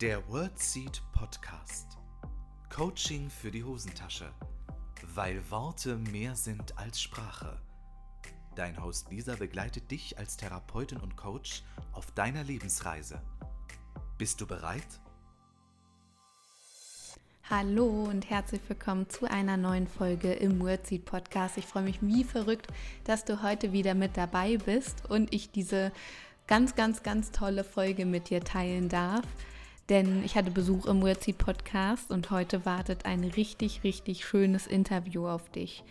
Der WordSeed Podcast. Coaching für die Hosentasche. Weil Worte mehr sind als Sprache. Dein Host Lisa begleitet dich als Therapeutin und Coach auf deiner Lebensreise. Bist du bereit? Hallo und herzlich willkommen zu einer neuen Folge im WordSeed Podcast. Ich freue mich wie verrückt, dass du heute wieder mit dabei bist und ich diese ganz, ganz, ganz tolle Folge mit dir teilen darf denn ich hatte Besuch im WordSeed Podcast und heute wartet ein richtig, richtig schönes Interview auf dich.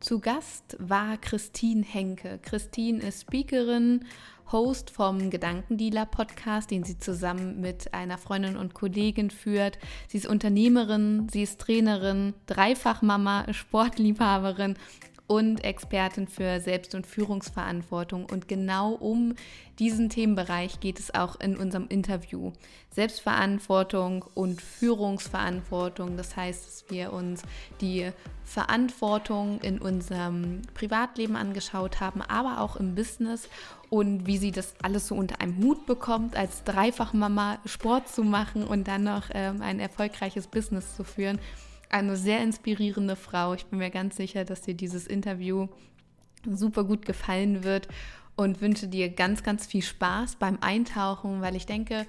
Zu Gast war Christine Henke. Christine ist Speakerin, Host vom Gedankendealer Podcast, den sie zusammen mit einer Freundin und Kollegin führt. Sie ist Unternehmerin, sie ist Trainerin, Dreifachmama, Sportliebhaberin und Expertin für Selbst- und Führungsverantwortung. Und genau um diesen Themenbereich geht es auch in unserem Interview. Selbstverantwortung und Führungsverantwortung. Das heißt, dass wir uns die Verantwortung in unserem Privatleben angeschaut haben, aber auch im Business und wie sie das alles so unter einem Hut bekommt, als Dreifachmama Sport zu machen und dann noch ähm, ein erfolgreiches Business zu führen eine sehr inspirierende Frau. Ich bin mir ganz sicher, dass dir dieses Interview super gut gefallen wird und wünsche dir ganz, ganz viel Spaß beim Eintauchen, weil ich denke,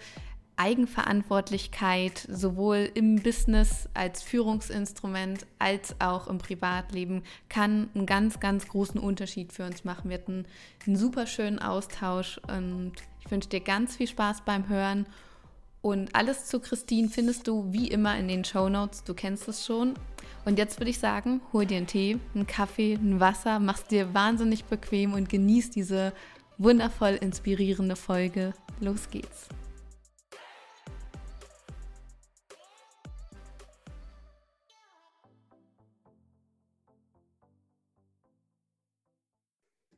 Eigenverantwortlichkeit sowohl im Business als Führungsinstrument als auch im Privatleben kann einen ganz, ganz großen Unterschied für uns machen. Wir hatten einen super schönen Austausch und ich wünsche dir ganz viel Spaß beim Hören und alles zu Christine findest du wie immer in den Show Notes. Du kennst es schon. Und jetzt würde ich sagen, hol dir einen Tee, einen Kaffee, ein Wasser, mach's dir wahnsinnig bequem und genieß diese wundervoll inspirierende Folge. Los geht's.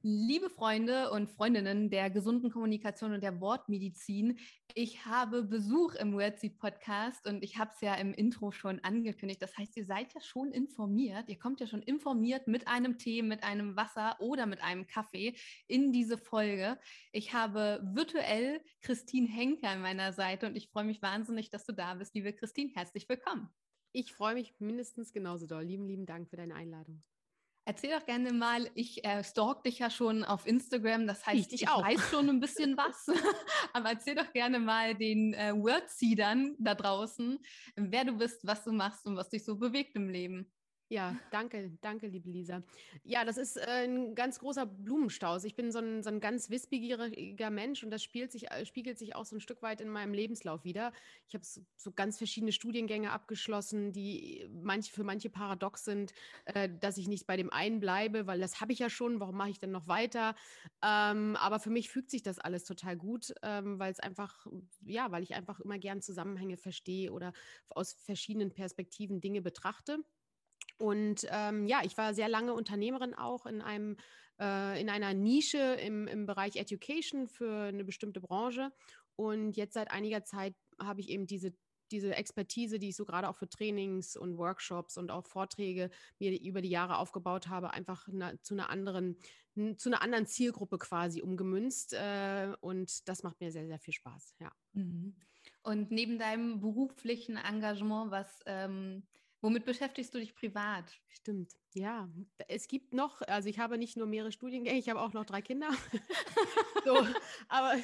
Liebe Freunde und Freundinnen der gesunden Kommunikation und der Wortmedizin, ich habe Besuch im WordSeed Podcast und ich habe es ja im Intro schon angekündigt. Das heißt, ihr seid ja schon informiert. Ihr kommt ja schon informiert mit einem Tee, mit einem Wasser oder mit einem Kaffee in diese Folge. Ich habe virtuell Christine Henker an meiner Seite und ich freue mich wahnsinnig, dass du da bist. Liebe Christine, herzlich willkommen. Ich freue mich mindestens genauso doll. Lieben, lieben Dank für deine Einladung. Erzähl doch gerne mal, ich äh, stalk dich ja schon auf Instagram, das heißt, ich, ich weiß schon ein bisschen was, aber erzähl doch gerne mal den äh, Wordseedern da draußen, wer du bist, was du machst und was dich so bewegt im Leben. Ja, danke, danke, liebe Lisa. Ja, das ist äh, ein ganz großer Blumenstaus. Ich bin so ein, so ein ganz wissbegieriger Mensch und das spielt sich, äh, spiegelt sich auch so ein Stück weit in meinem Lebenslauf wieder. Ich habe so, so, ganz verschiedene Studiengänge abgeschlossen, die manche, für manche paradox sind, äh, dass ich nicht bei dem einen bleibe, weil das habe ich ja schon, warum mache ich denn noch weiter? Ähm, aber für mich fügt sich das alles total gut, ähm, weil es einfach, ja, weil ich einfach immer gern Zusammenhänge verstehe oder aus verschiedenen Perspektiven Dinge betrachte. Und ähm, ja, ich war sehr lange Unternehmerin auch in einem äh, in einer Nische im, im Bereich Education für eine bestimmte Branche. Und jetzt seit einiger Zeit habe ich eben diese diese Expertise, die ich so gerade auch für Trainings und Workshops und auch Vorträge mir über die Jahre aufgebaut habe, einfach na, zu einer anderen, zu einer anderen Zielgruppe quasi umgemünzt. Äh, und das macht mir sehr, sehr viel Spaß, ja. Mhm. Und neben deinem beruflichen Engagement, was ähm, Womit beschäftigst du dich privat? Stimmt, ja. Es gibt noch, also ich habe nicht nur mehrere Studiengänge, ich habe auch noch drei Kinder. so, aber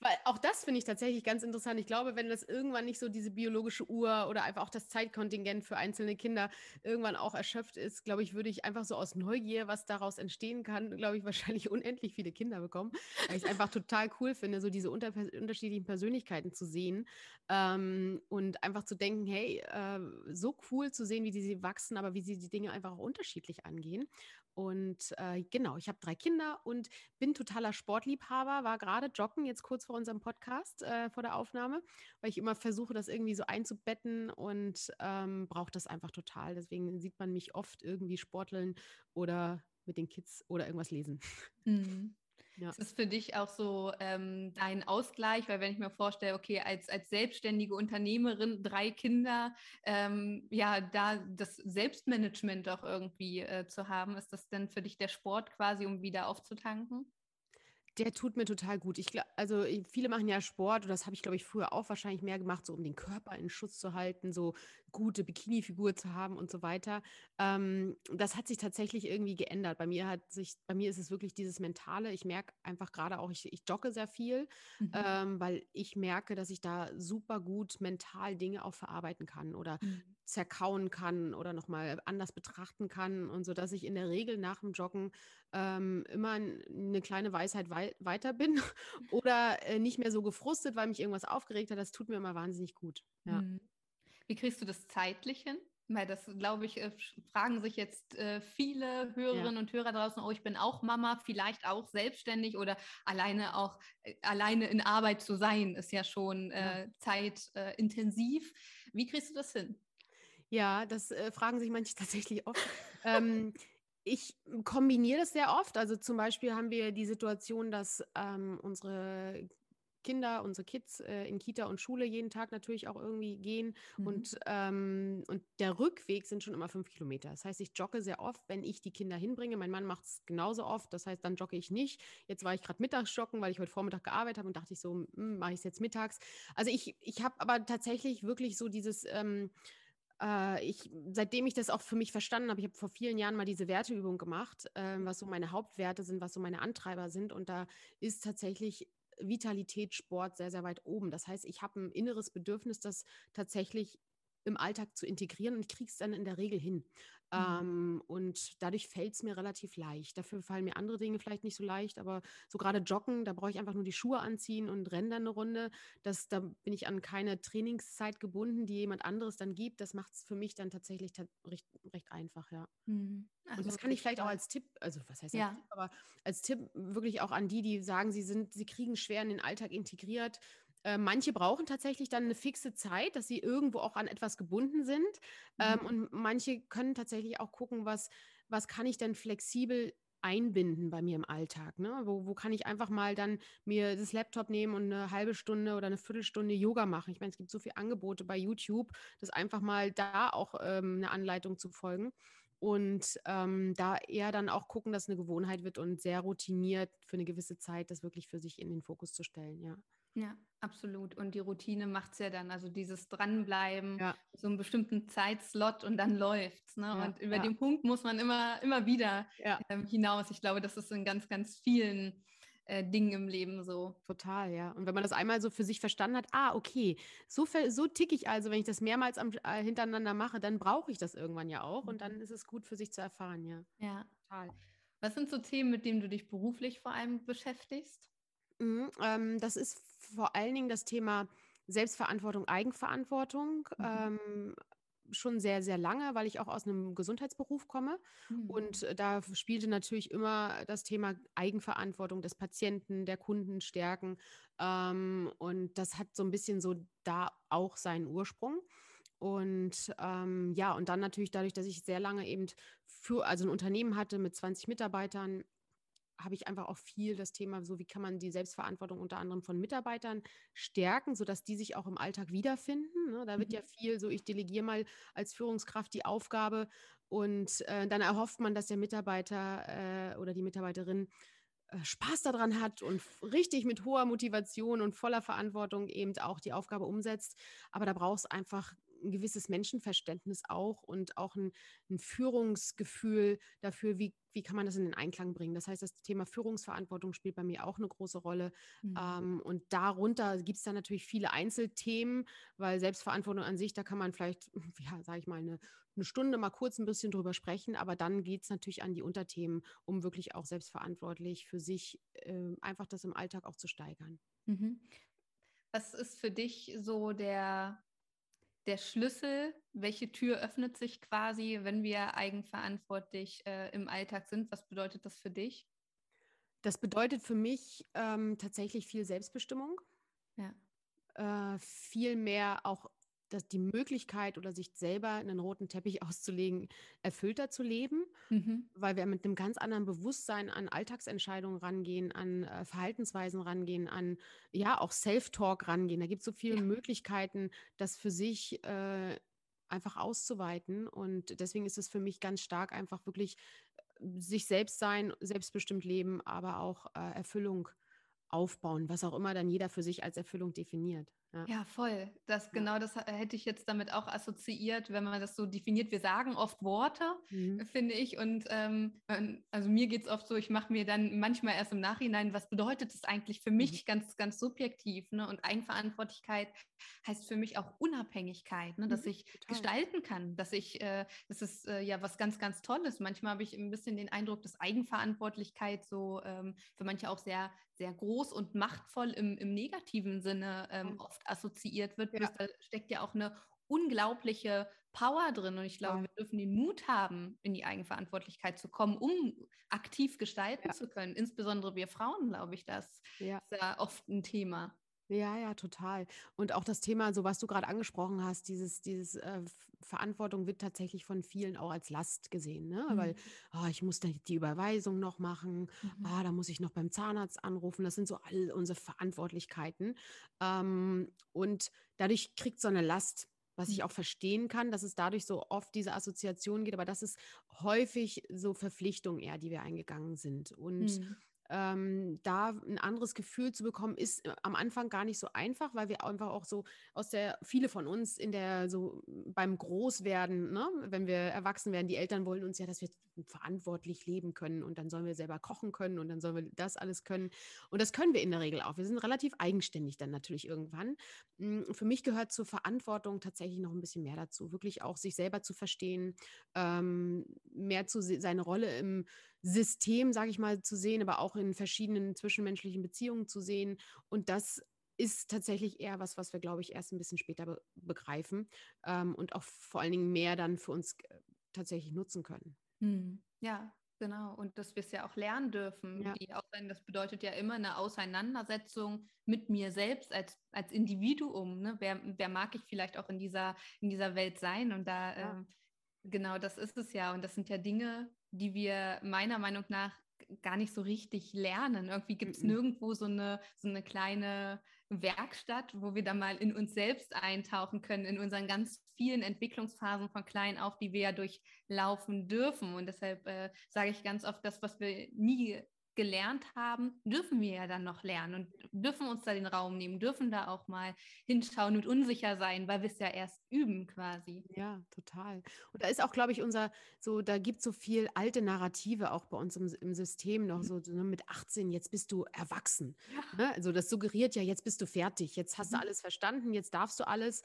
weil auch das finde ich tatsächlich ganz interessant. Ich glaube, wenn das irgendwann nicht so diese biologische Uhr oder einfach auch das Zeitkontingent für einzelne Kinder irgendwann auch erschöpft ist, glaube ich, würde ich einfach so aus Neugier, was daraus entstehen kann, glaube ich, wahrscheinlich unendlich viele Kinder bekommen. Weil ich es einfach total cool finde, so diese unter unterschiedlichen Persönlichkeiten zu sehen ähm, und einfach zu denken, hey, äh, so cool zu sehen, wie sie wachsen, aber wie sie die Dinge einfach auch unterschiedlich angehen. Und äh, genau, ich habe drei Kinder und bin totaler Sportliebhaber, war gerade joggen, jetzt kurz vor unserem Podcast, äh, vor der Aufnahme, weil ich immer versuche, das irgendwie so einzubetten und ähm, brauche das einfach total. Deswegen sieht man mich oft irgendwie sporteln oder mit den Kids oder irgendwas lesen. Mhm. Ja. Ist für dich auch so ähm, dein Ausgleich? Weil wenn ich mir vorstelle, okay, als, als selbstständige Unternehmerin, drei Kinder, ähm, ja, da das Selbstmanagement auch irgendwie äh, zu haben, ist das denn für dich der Sport quasi, um wieder aufzutanken? Der tut mir total gut. Ich glaube, also viele machen ja Sport, und das habe ich, glaube ich, früher auch wahrscheinlich mehr gemacht, so um den Körper in Schutz zu halten, so gute Bikini-Figur zu haben und so weiter. Ähm, das hat sich tatsächlich irgendwie geändert. Bei mir hat sich, bei mir ist es wirklich dieses Mentale. Ich merke einfach gerade auch, ich, ich jogge sehr viel, mhm. ähm, weil ich merke, dass ich da super gut mental Dinge auch verarbeiten kann oder mhm. Zerkauen kann oder nochmal anders betrachten kann und so, dass ich in der Regel nach dem Joggen ähm, immer eine kleine Weisheit wei weiter bin oder äh, nicht mehr so gefrustet, weil mich irgendwas aufgeregt hat. Das tut mir immer wahnsinnig gut. Ja. Mhm. Wie kriegst du das zeitlich hin? Weil das, glaube ich, äh, fragen sich jetzt äh, viele Hörerinnen ja. und Hörer draußen, oh, ich bin auch Mama, vielleicht auch selbstständig oder alleine auch, äh, alleine in Arbeit zu sein, ist ja schon äh, zeitintensiv. Wie kriegst du das hin? Ja, das äh, fragen sich manche tatsächlich oft. ähm, ich kombiniere das sehr oft. Also zum Beispiel haben wir die Situation, dass ähm, unsere Kinder, unsere Kids äh, in Kita und Schule jeden Tag natürlich auch irgendwie gehen. Mhm. Und, ähm, und der Rückweg sind schon immer fünf Kilometer. Das heißt, ich jogge sehr oft, wenn ich die Kinder hinbringe. Mein Mann macht es genauso oft. Das heißt, dann jogge ich nicht. Jetzt war ich gerade mittags joggen, weil ich heute Vormittag gearbeitet habe und dachte ich so, hm, mache ich es jetzt mittags. Also ich, ich habe aber tatsächlich wirklich so dieses... Ähm, äh, ich, seitdem ich das auch für mich verstanden habe, ich habe vor vielen Jahren mal diese Werteübung gemacht, äh, was so meine Hauptwerte sind, was so meine Antreiber sind. Und da ist tatsächlich Vitalität, Sport sehr, sehr weit oben. Das heißt, ich habe ein inneres Bedürfnis, das tatsächlich im Alltag zu integrieren und ich kriege es dann in der Regel hin. Mhm. Ähm, und dadurch fällt es mir relativ leicht. Dafür fallen mir andere Dinge vielleicht nicht so leicht, aber so gerade Joggen, da brauche ich einfach nur die Schuhe anziehen und renne dann eine Runde. Das, da bin ich an keine Trainingszeit gebunden, die jemand anderes dann gibt. Das macht es für mich dann tatsächlich recht, recht einfach, ja. Mhm. und das kann ich vielleicht auch als Tipp, also was heißt ja. Tipp, aber als Tipp wirklich auch an die, die sagen, sie sind, sie kriegen schwer in den Alltag integriert äh, manche brauchen tatsächlich dann eine fixe Zeit, dass sie irgendwo auch an etwas gebunden sind. Ähm, mhm. und manche können tatsächlich auch gucken, was, was kann ich denn flexibel einbinden bei mir im Alltag. Ne? Wo, wo kann ich einfach mal dann mir das Laptop nehmen und eine halbe Stunde oder eine Viertelstunde Yoga machen? Ich meine, es gibt so viele Angebote bei YouTube, dass einfach mal da auch ähm, eine Anleitung zu folgen. Und ähm, da eher dann auch gucken, dass eine Gewohnheit wird und sehr routiniert für eine gewisse Zeit das wirklich für sich in den Fokus zu stellen, ja. Ja, absolut. Und die Routine macht es ja dann, also dieses Dranbleiben, ja. so einen bestimmten Zeitslot und dann läuft's. Ne? Ja, und über ja. den Punkt muss man immer, immer wieder ähm, hinaus. Ich glaube, das ist in ganz, ganz vielen äh, Dingen im Leben so. Total, ja. Und wenn man das einmal so für sich verstanden hat, ah, okay, so, so tick ich also, wenn ich das mehrmals am, äh, hintereinander mache, dann brauche ich das irgendwann ja auch. Und dann mhm. ist es gut für sich zu erfahren, ja. Ja. Total. Was sind so Themen, mit denen du dich beruflich vor allem beschäftigst? Mhm, ähm, das ist vor allen Dingen das Thema Selbstverantwortung, Eigenverantwortung. Mhm. Ähm, schon sehr, sehr lange, weil ich auch aus einem Gesundheitsberuf komme. Mhm. Und äh, da spielte natürlich immer das Thema Eigenverantwortung des Patienten, der Kunden stärken. Ähm, und das hat so ein bisschen so da auch seinen Ursprung. Und ähm, ja, und dann natürlich dadurch, dass ich sehr lange eben für, also ein Unternehmen hatte mit 20 Mitarbeitern, habe ich einfach auch viel das Thema, so wie kann man die Selbstverantwortung unter anderem von Mitarbeitern stärken, sodass die sich auch im Alltag wiederfinden. Ne? Da wird mhm. ja viel so, ich delegiere mal als Führungskraft die Aufgabe und äh, dann erhofft man, dass der Mitarbeiter äh, oder die Mitarbeiterin äh, Spaß daran hat und richtig mit hoher Motivation und voller Verantwortung eben auch die Aufgabe umsetzt. Aber da braucht es einfach ein gewisses Menschenverständnis auch und auch ein, ein, Führungsgefühl dafür, wie, wie kann man das in den Einklang bringen. Das heißt, das Thema Führungsverantwortung spielt bei mir auch eine große Rolle. Mhm. Ähm, und darunter gibt es dann natürlich viele Einzelthemen, weil Selbstverantwortung an sich, da kann man vielleicht, ja, sage ich mal, eine, eine Stunde mal kurz ein bisschen drüber sprechen, aber dann geht es natürlich an die Unterthemen, um wirklich auch selbstverantwortlich für sich äh, einfach das im Alltag auch zu steigern. Mhm. Was ist für dich so der der Schlüssel, welche Tür öffnet sich quasi, wenn wir eigenverantwortlich äh, im Alltag sind? Was bedeutet das für dich? Das bedeutet für mich ähm, tatsächlich viel Selbstbestimmung. Ja. Äh, viel mehr auch dass die Möglichkeit oder sich selber einen roten Teppich auszulegen, erfüllter zu leben, mhm. weil wir mit einem ganz anderen Bewusstsein an Alltagsentscheidungen rangehen, an äh, Verhaltensweisen rangehen, an ja auch Self-Talk rangehen. Da gibt es so viele ja. Möglichkeiten, das für sich äh, einfach auszuweiten. Und deswegen ist es für mich ganz stark einfach wirklich äh, sich selbst sein, selbstbestimmt leben, aber auch äh, Erfüllung aufbauen, was auch immer dann jeder für sich als Erfüllung definiert. Ja. ja, voll. Das ja. genau das hätte ich jetzt damit auch assoziiert, wenn man das so definiert. Wir sagen oft Worte, mhm. finde ich. Und ähm, also mir geht es oft so, ich mache mir dann manchmal erst im Nachhinein, was bedeutet das eigentlich für mich mhm. ganz, ganz subjektiv. Ne? Und Eigenverantwortlichkeit heißt für mich auch Unabhängigkeit, ne? dass mhm, ich total. gestalten kann, dass ich, äh, das ist äh, ja was ganz, ganz Tolles. Manchmal habe ich ein bisschen den Eindruck, dass Eigenverantwortlichkeit so ähm, für manche auch sehr, sehr groß und machtvoll im, im negativen Sinne ähm, oft oft assoziiert wird. Ja. Da steckt ja auch eine unglaubliche Power drin. Und ich glaube, ja. wir dürfen den Mut haben, in die Eigenverantwortlichkeit zu kommen, um aktiv gestalten ja. zu können. Insbesondere wir Frauen, glaube ich, das ja. ist ja oft ein Thema. Ja, ja, total. Und auch das Thema, so was du gerade angesprochen hast, dieses, dieses äh, Verantwortung wird tatsächlich von vielen auch als Last gesehen, ne? Mhm. Weil oh, ich muss dann die Überweisung noch machen, mhm. ah, da muss ich noch beim Zahnarzt anrufen. Das sind so all unsere Verantwortlichkeiten. Ähm, und dadurch kriegt so eine Last was ich mhm. auch verstehen kann, dass es dadurch so oft diese Assoziation geht, aber das ist häufig so Verpflichtungen eher, die wir eingegangen sind. Und mhm ähm, da ein anderes Gefühl zu bekommen, ist äh, am Anfang gar nicht so einfach, weil wir einfach auch so aus der, viele von uns in der, so beim Großwerden, ne, wenn wir erwachsen werden, die Eltern wollen uns ja, dass wir verantwortlich leben können und dann sollen wir selber kochen können und dann sollen wir das alles können. Und das können wir in der Regel auch. Wir sind relativ eigenständig dann natürlich irgendwann. Hm, für mich gehört zur Verantwortung tatsächlich noch ein bisschen mehr dazu, wirklich auch sich selber zu verstehen, ähm, mehr zu seine Rolle im System, sage ich mal, zu sehen, aber auch in verschiedenen zwischenmenschlichen Beziehungen zu sehen. Und das ist tatsächlich eher was, was wir, glaube ich, erst ein bisschen später be begreifen ähm, und auch vor allen Dingen mehr dann für uns äh, tatsächlich nutzen können. Hm. Ja, genau. Und dass wir es ja auch lernen dürfen. Ja. Die auch sein, das bedeutet ja immer eine Auseinandersetzung mit mir selbst als, als Individuum. Ne? Wer, wer mag ich vielleicht auch in dieser, in dieser Welt sein? Und da, ja. ähm, genau, das ist es ja. Und das sind ja Dinge, die wir meiner Meinung nach gar nicht so richtig lernen. Irgendwie gibt es nirgendwo so eine, so eine kleine Werkstatt, wo wir da mal in uns selbst eintauchen können, in unseren ganz vielen Entwicklungsphasen von klein auf, die wir ja durchlaufen dürfen. Und deshalb äh, sage ich ganz oft, das, was wir nie gelernt haben, dürfen wir ja dann noch lernen und dürfen uns da den Raum nehmen, dürfen da auch mal hinschauen und unsicher sein, weil wir es ja erst üben quasi. Ja, total. Und da ist auch, glaube ich, unser, so, da gibt es so viel alte Narrative auch bei uns im, im System noch, mhm. so, so ne, mit 18, jetzt bist du erwachsen. Ja. Ne? Also das suggeriert ja, jetzt bist du fertig, jetzt hast mhm. du alles verstanden, jetzt darfst du alles.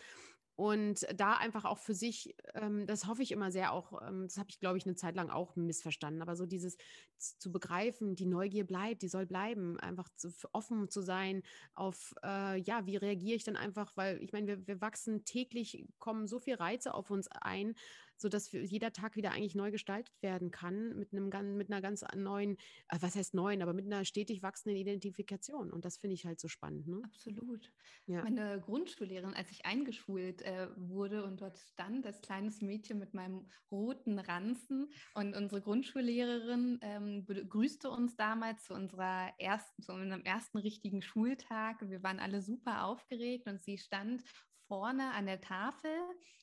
Und da einfach auch für sich, ähm, das hoffe ich immer sehr auch, ähm, das habe ich, glaube ich, eine Zeit lang auch missverstanden, aber so dieses zu begreifen, die Neugier bleibt, die soll bleiben, einfach zu, offen zu sein auf, äh, ja, wie reagiere ich dann einfach, weil ich meine, wir, wir wachsen täglich, kommen so viele Reize auf uns ein, sodass jeder Tag wieder eigentlich neu gestaltet werden kann mit einem mit einer ganz neuen, äh, was heißt neuen, aber mit einer stetig wachsenden Identifikation. Und das finde ich halt so spannend. Ne? Absolut. Ja. Meine Grundschullehrerin, als ich eingeschult äh, wurde und dort stand als kleines Mädchen mit meinem roten Ranzen und unsere Grundschullehrerin ähm, begrüßte uns damals zu unserer ersten, zu unserem ersten richtigen Schultag. Wir waren alle super aufgeregt und sie stand vorne an der Tafel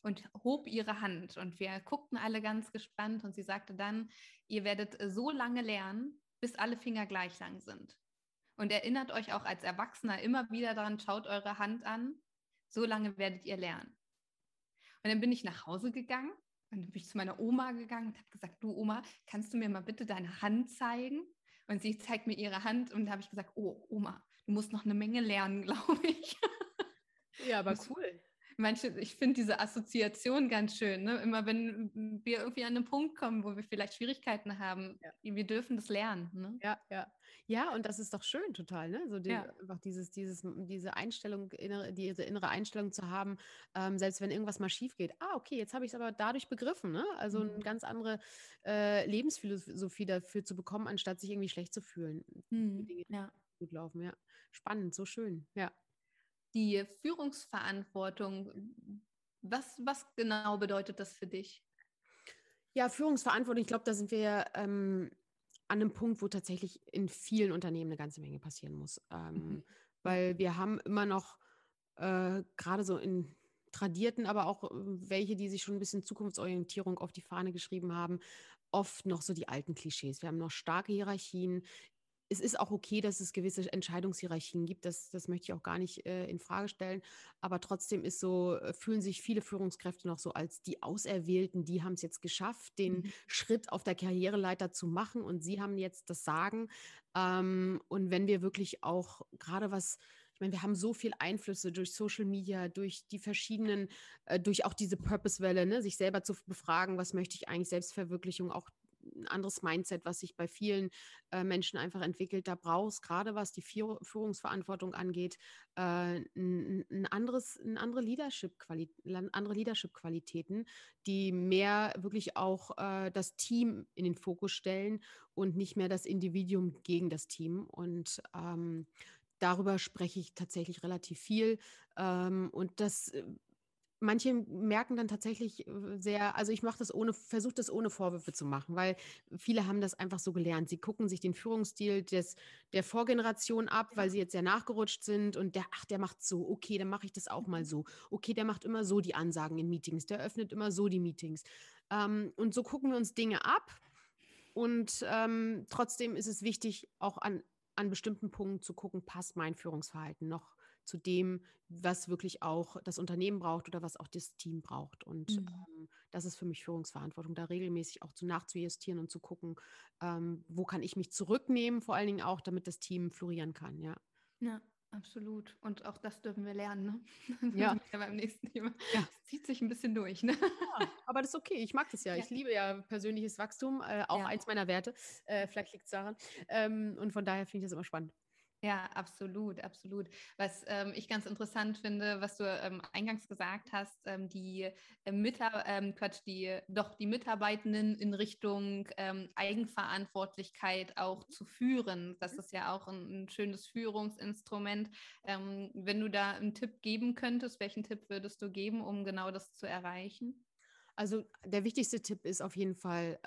und hob ihre Hand. Und wir guckten alle ganz gespannt und sie sagte dann, ihr werdet so lange lernen, bis alle Finger gleich lang sind. Und erinnert euch auch als Erwachsener immer wieder daran, schaut eure Hand an, so lange werdet ihr lernen. Und dann bin ich nach Hause gegangen und bin ich zu meiner Oma gegangen und habe gesagt, du Oma, kannst du mir mal bitte deine Hand zeigen? Und sie zeigt mir ihre Hand und da habe ich gesagt, oh Oma, du musst noch eine Menge lernen, glaube ich. Ja, aber cool. Manche, ich finde diese Assoziation ganz schön. Ne? Immer wenn wir irgendwie an einen Punkt kommen, wo wir vielleicht Schwierigkeiten haben, ja. wir dürfen das lernen. Ne? Ja, ja. Ja, und das ist doch schön total, ne? So die, ja. einfach dieses, dieses, diese Einstellung, innere, diese innere Einstellung zu haben, ähm, selbst wenn irgendwas mal schief geht. Ah, okay, jetzt habe ich es aber dadurch begriffen, ne? Also mhm. eine ganz andere äh, Lebensphilosophie dafür zu bekommen, anstatt sich irgendwie schlecht zu fühlen. Mhm. Ja. gut laufen, ja. Spannend, so schön, ja die Führungsverantwortung, was, was genau bedeutet das für dich? Ja, Führungsverantwortung, ich glaube, da sind wir ähm, an einem Punkt, wo tatsächlich in vielen Unternehmen eine ganze Menge passieren muss. Ähm, mhm. Weil wir haben immer noch äh, gerade so in tradierten, aber auch äh, welche, die sich schon ein bisschen Zukunftsorientierung auf die Fahne geschrieben haben, oft noch so die alten Klischees. Wir haben noch starke Hierarchien es ist auch okay, dass es gewisse Entscheidungshierarchien gibt. Das, das möchte ich auch gar nicht äh, in Frage stellen. Aber trotzdem ist so, äh, fühlen sich viele Führungskräfte noch so als die Auserwählten, die haben es jetzt geschafft, den mhm. Schritt auf der Karriereleiter zu machen und sie haben jetzt das Sagen. Ähm, und wenn wir wirklich auch gerade was ich meine, wir haben so viel Einflüsse durch Social Media, durch die verschiedenen, äh, durch auch diese Purpose-Welle, ne, sich selber zu befragen, was möchte ich eigentlich, Selbstverwirklichung, auch ein anderes Mindset, was sich bei vielen äh, Menschen einfach entwickelt. Da brauchst gerade was die Führungsverantwortung angeht, äh, ein, ein, anderes, ein andere Leadership andere Leadership-Qualitäten, die mehr wirklich auch äh, das Team in den Fokus stellen und nicht mehr das Individuum gegen das Team. Und ähm, darüber spreche ich tatsächlich relativ viel. Ähm, und das äh, manche merken dann tatsächlich äh, sehr, also ich mache das ohne, versuche das ohne Vorwürfe zu machen, weil viele haben das einfach so gelernt. Sie gucken sich den Führungsstil des, der Vorgeneration ab, weil sie jetzt sehr nachgerutscht sind und der, ach, der macht so, okay, dann mache ich das auch mal mhm. so. Okay, der macht immer so die Ansagen in Meetings, der öffnet immer so die Meetings. Ähm, und so gucken wir uns Dinge ab. Und ähm, trotzdem ist es wichtig, auch an, an bestimmten Punkten zu gucken, passt mein Führungsverhalten noch zu dem, was wirklich auch das Unternehmen braucht oder was auch das Team braucht. Und mhm. ähm, das ist für mich Führungsverantwortung, da regelmäßig auch zu nachzujustieren und zu gucken, ähm, wo kann ich mich zurücknehmen, vor allen Dingen auch, damit das Team florieren kann, ja. Ja, absolut. Und auch das dürfen wir lernen, ne? Ja. ja beim nächsten Thema. Ja. Das zieht sich ein bisschen durch, ne? Ja, aber das ist okay. Ich mag das ja. Ich liebe ja persönliches Wachstum, äh, auch eins meiner Werte. Äh, vielleicht liegt es daran. Ähm, und von daher finde ich das immer spannend. Ja, absolut, absolut. Was ähm, ich ganz interessant finde, was du ähm, eingangs gesagt hast, ähm, die äh, Mitar ähm, Quatsch, die doch die Mitarbeitenden in Richtung ähm, Eigenverantwortlichkeit auch zu führen. Das mhm. ist ja auch ein, ein schönes Führungsinstrument. Ähm, wenn du da einen Tipp geben könntest, welchen Tipp würdest du geben, um genau das zu erreichen? Also der wichtigste Tipp ist auf jeden Fall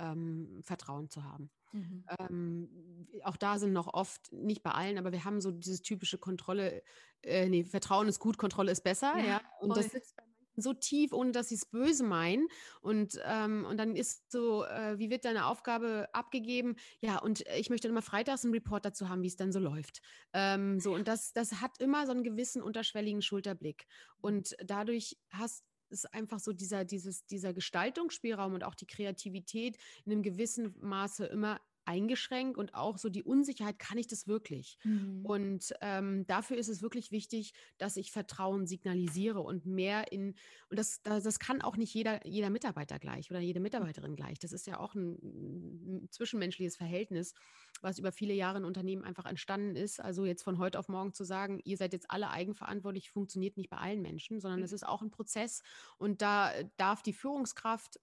Vertrauen zu haben. Mhm. Ähm, auch da sind noch oft, nicht bei allen, aber wir haben so dieses typische Kontrolle, äh, nee, Vertrauen ist gut, Kontrolle ist besser, ja. ja. Und voll. das sitzt bei manchen so tief, ohne dass sie es böse meinen. Und, ähm, und dann ist so, äh, wie wird deine Aufgabe abgegeben? Ja, und ich möchte immer freitags einen Report dazu haben, wie es dann so läuft. Ähm, so, und das, das hat immer so einen gewissen unterschwelligen Schulterblick. Und dadurch hast ist einfach so dieser, dieses, dieser Gestaltungsspielraum und auch die Kreativität in einem gewissen Maße immer eingeschränkt und auch so die Unsicherheit, kann ich das wirklich? Mhm. Und ähm, dafür ist es wirklich wichtig, dass ich Vertrauen signalisiere und mehr in, und das, das, das kann auch nicht jeder, jeder Mitarbeiter gleich oder jede Mitarbeiterin gleich. Das ist ja auch ein, ein zwischenmenschliches Verhältnis, was über viele Jahre in Unternehmen einfach entstanden ist. Also jetzt von heute auf morgen zu sagen, ihr seid jetzt alle eigenverantwortlich, funktioniert nicht bei allen Menschen, sondern mhm. es ist auch ein Prozess und da darf die Führungskraft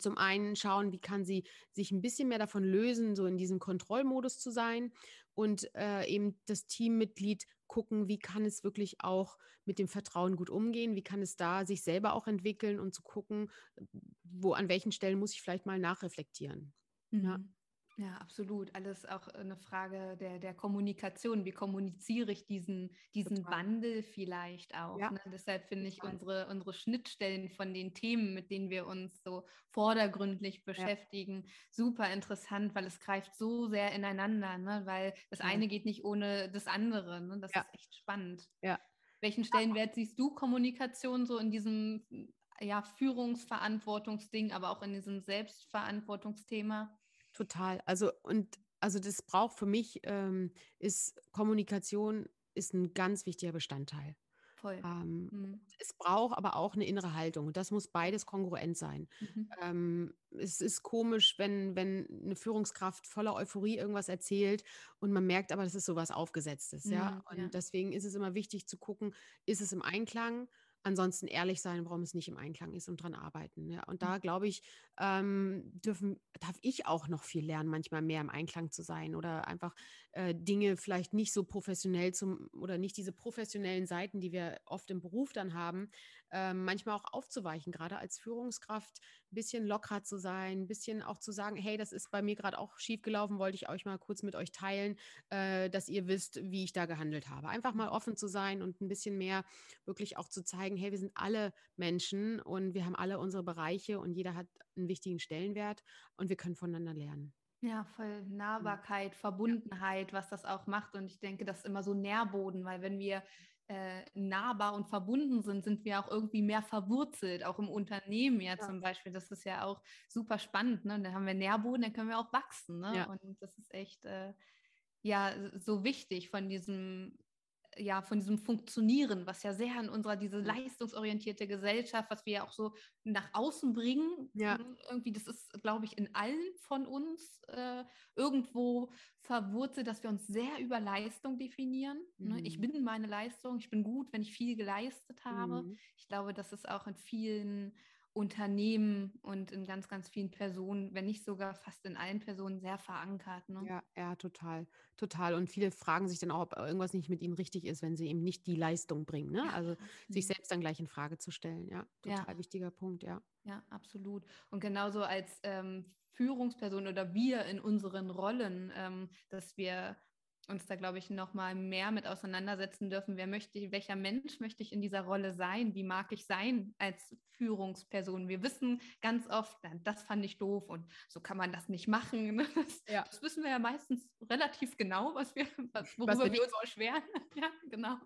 zum einen schauen, wie kann sie sich ein bisschen mehr davon lösen, so in diesem Kontrollmodus zu sein und äh, eben das Teammitglied gucken, wie kann es wirklich auch mit dem Vertrauen gut umgehen, wie kann es da sich selber auch entwickeln und zu gucken, wo an welchen Stellen muss ich vielleicht mal nachreflektieren. Mhm. Ja. Ja, absolut. Alles auch eine Frage der, der Kommunikation. Wie kommuniziere ich diesen, diesen Wandel vielleicht auch? Ja. Ne? Deshalb finde ich unsere, unsere Schnittstellen von den Themen, mit denen wir uns so vordergründlich beschäftigen, ja. super interessant, weil es greift so sehr ineinander, ne? weil das ja. eine geht nicht ohne das andere. Ne? Das ist echt spannend. Ja. Welchen Stellenwert siehst du Kommunikation so in diesem ja, Führungsverantwortungsding, aber auch in diesem Selbstverantwortungsthema? Total. Also und also das braucht für mich ähm, ist Kommunikation ist ein ganz wichtiger Bestandteil. Voll. Ähm, mhm. Es braucht aber auch eine innere Haltung. Und das muss beides kongruent sein. Mhm. Ähm, es ist komisch, wenn, wenn eine Führungskraft voller Euphorie irgendwas erzählt und man merkt aber, das ist sowas Aufgesetztes. Mhm, ja? Und ja. deswegen ist es immer wichtig zu gucken, ist es im Einklang? ansonsten ehrlich sein, warum es nicht im Einklang ist und dran arbeiten. Ja. Und da mhm. glaube ich, ähm, dürfen, darf ich auch noch viel lernen, manchmal mehr im Einklang zu sein oder einfach äh, Dinge vielleicht nicht so professionell zum oder nicht diese professionellen Seiten, die wir oft im Beruf dann haben, äh, manchmal auch aufzuweichen, gerade als Führungskraft ein bisschen lockerer zu sein, ein bisschen auch zu sagen, hey, das ist bei mir gerade auch schiefgelaufen, wollte ich euch mal kurz mit euch teilen, äh, dass ihr wisst, wie ich da gehandelt habe. Einfach mal offen zu sein und ein bisschen mehr wirklich auch zu zeigen, hey, wir sind alle Menschen und wir haben alle unsere Bereiche und jeder hat einen wichtigen Stellenwert und wir können voneinander lernen. Ja, voll Nahbarkeit, Verbundenheit, was das auch macht. Und ich denke, das ist immer so Nährboden, weil wenn wir äh, nahbar und verbunden sind, sind wir auch irgendwie mehr verwurzelt, auch im Unternehmen ja, ja. zum Beispiel. Das ist ja auch super spannend. Ne? Dann haben wir Nährboden, dann können wir auch wachsen. Ne? Ja. Und das ist echt äh, ja so wichtig von diesem ja, von diesem Funktionieren, was ja sehr in unserer, diese leistungsorientierte Gesellschaft, was wir ja auch so nach außen bringen, ja. Ne, irgendwie, das ist, glaube ich, in allen von uns äh, irgendwo verwurzelt, dass wir uns sehr über Leistung definieren. Mhm. Ne? Ich mhm. bin meine Leistung, ich bin gut, wenn ich viel geleistet habe. Mhm. Ich glaube, das ist auch in vielen Unternehmen und in ganz, ganz vielen Personen, wenn nicht sogar fast in allen Personen sehr verankert. Ne? Ja, ja, total, total. Und viele fragen sich dann auch, ob irgendwas nicht mit ihnen richtig ist, wenn sie eben nicht die Leistung bringen. Ne? Also mhm. sich selbst dann gleich in Frage zu stellen. Ja, total ja. wichtiger Punkt, ja. Ja, absolut. Und genauso als ähm, Führungsperson oder wir in unseren Rollen, ähm, dass wir uns da, glaube ich, noch mal mehr mit auseinandersetzen dürfen. Wer möchte, welcher Mensch möchte ich in dieser Rolle sein? Wie mag ich sein als Führungsperson? Wir wissen ganz oft, das fand ich doof und so kann man das nicht machen. Ne? Das, ja. das wissen wir ja meistens relativ genau, was wir, worüber was wir, wir uns erschweren. ja, genau.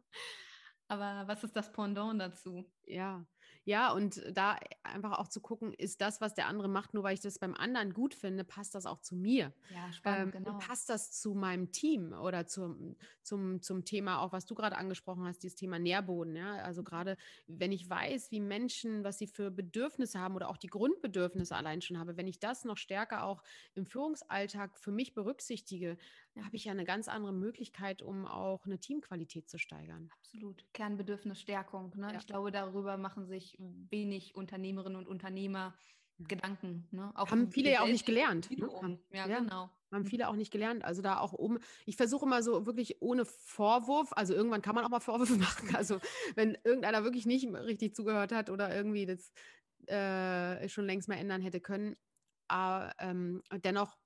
Aber was ist das Pendant dazu? Ja, ja, und da einfach auch zu gucken, ist das, was der andere macht, nur weil ich das beim anderen gut finde, passt das auch zu mir? Ja, spannend, ähm, genau. Passt das zu meinem Team oder zum, zum, zum Thema, auch was du gerade angesprochen hast, dieses Thema Nährboden. Ja? Also mhm. gerade, wenn ich weiß, wie Menschen, was sie für Bedürfnisse haben oder auch die Grundbedürfnisse allein schon habe, wenn ich das noch stärker auch im Führungsalltag für mich berücksichtige, habe ich ja eine ganz andere Möglichkeit, um auch eine Teamqualität zu steigern. Absolut. Kernbedürfnisstärkung. Ne? Ja. Ich glaube, darüber machen sich wenig Unternehmerinnen und Unternehmer Gedanken. Ne? Haben viele ja auch nicht gelernt. Ne? Haben, ja, ja, genau. Haben mhm. viele auch nicht gelernt. Also da auch oben. Ich versuche immer so wirklich ohne Vorwurf. Also irgendwann kann man auch mal Vorwürfe machen. Also wenn irgendeiner wirklich nicht richtig zugehört hat oder irgendwie das äh, schon längst mal ändern hätte können. Aber ähm, dennoch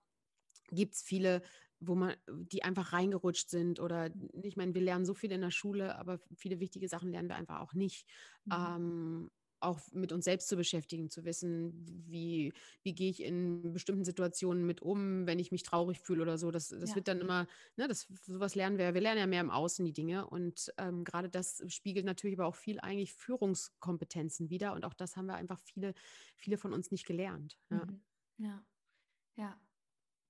gibt es viele wo man, die einfach reingerutscht sind oder ich meine, wir lernen so viel in der Schule, aber viele wichtige Sachen lernen wir einfach auch nicht. Mhm. Ähm, auch mit uns selbst zu beschäftigen, zu wissen, wie, wie gehe ich in bestimmten Situationen mit um, wenn ich mich traurig fühle oder so. Das, das ja. wird dann immer, ne, das, sowas lernen wir, wir lernen ja mehr im Außen die Dinge und ähm, gerade das spiegelt natürlich aber auch viel eigentlich Führungskompetenzen wieder und auch das haben wir einfach viele, viele von uns nicht gelernt. Ja, mhm. ja. ja.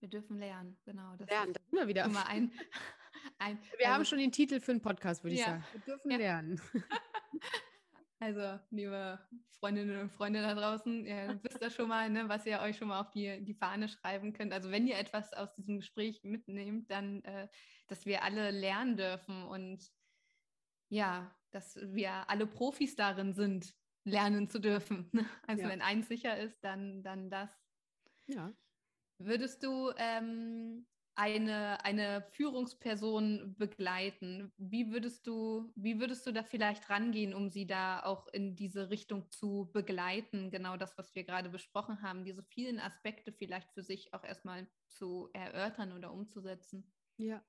Wir dürfen lernen, genau. Das lernen, das immer wieder. Immer ein, ein, wir also, haben schon den Titel für einen Podcast, würde ich sagen. Wir dürfen ja. lernen. Also, liebe Freundinnen und Freunde da draußen, ihr wisst ja schon mal, ne, was ihr euch schon mal auf die, die Fahne schreiben könnt. Also, wenn ihr etwas aus diesem Gespräch mitnehmt, dann, äh, dass wir alle lernen dürfen und ja, dass wir alle Profis darin sind, lernen zu dürfen. Also, ja. wenn eins sicher ist, dann, dann das. Ja. Würdest du ähm, eine, eine Führungsperson begleiten? Wie würdest du, wie würdest du da vielleicht rangehen, um sie da auch in diese Richtung zu begleiten? Genau das, was wir gerade besprochen haben, diese vielen Aspekte vielleicht für sich auch erstmal zu erörtern oder umzusetzen. Ja,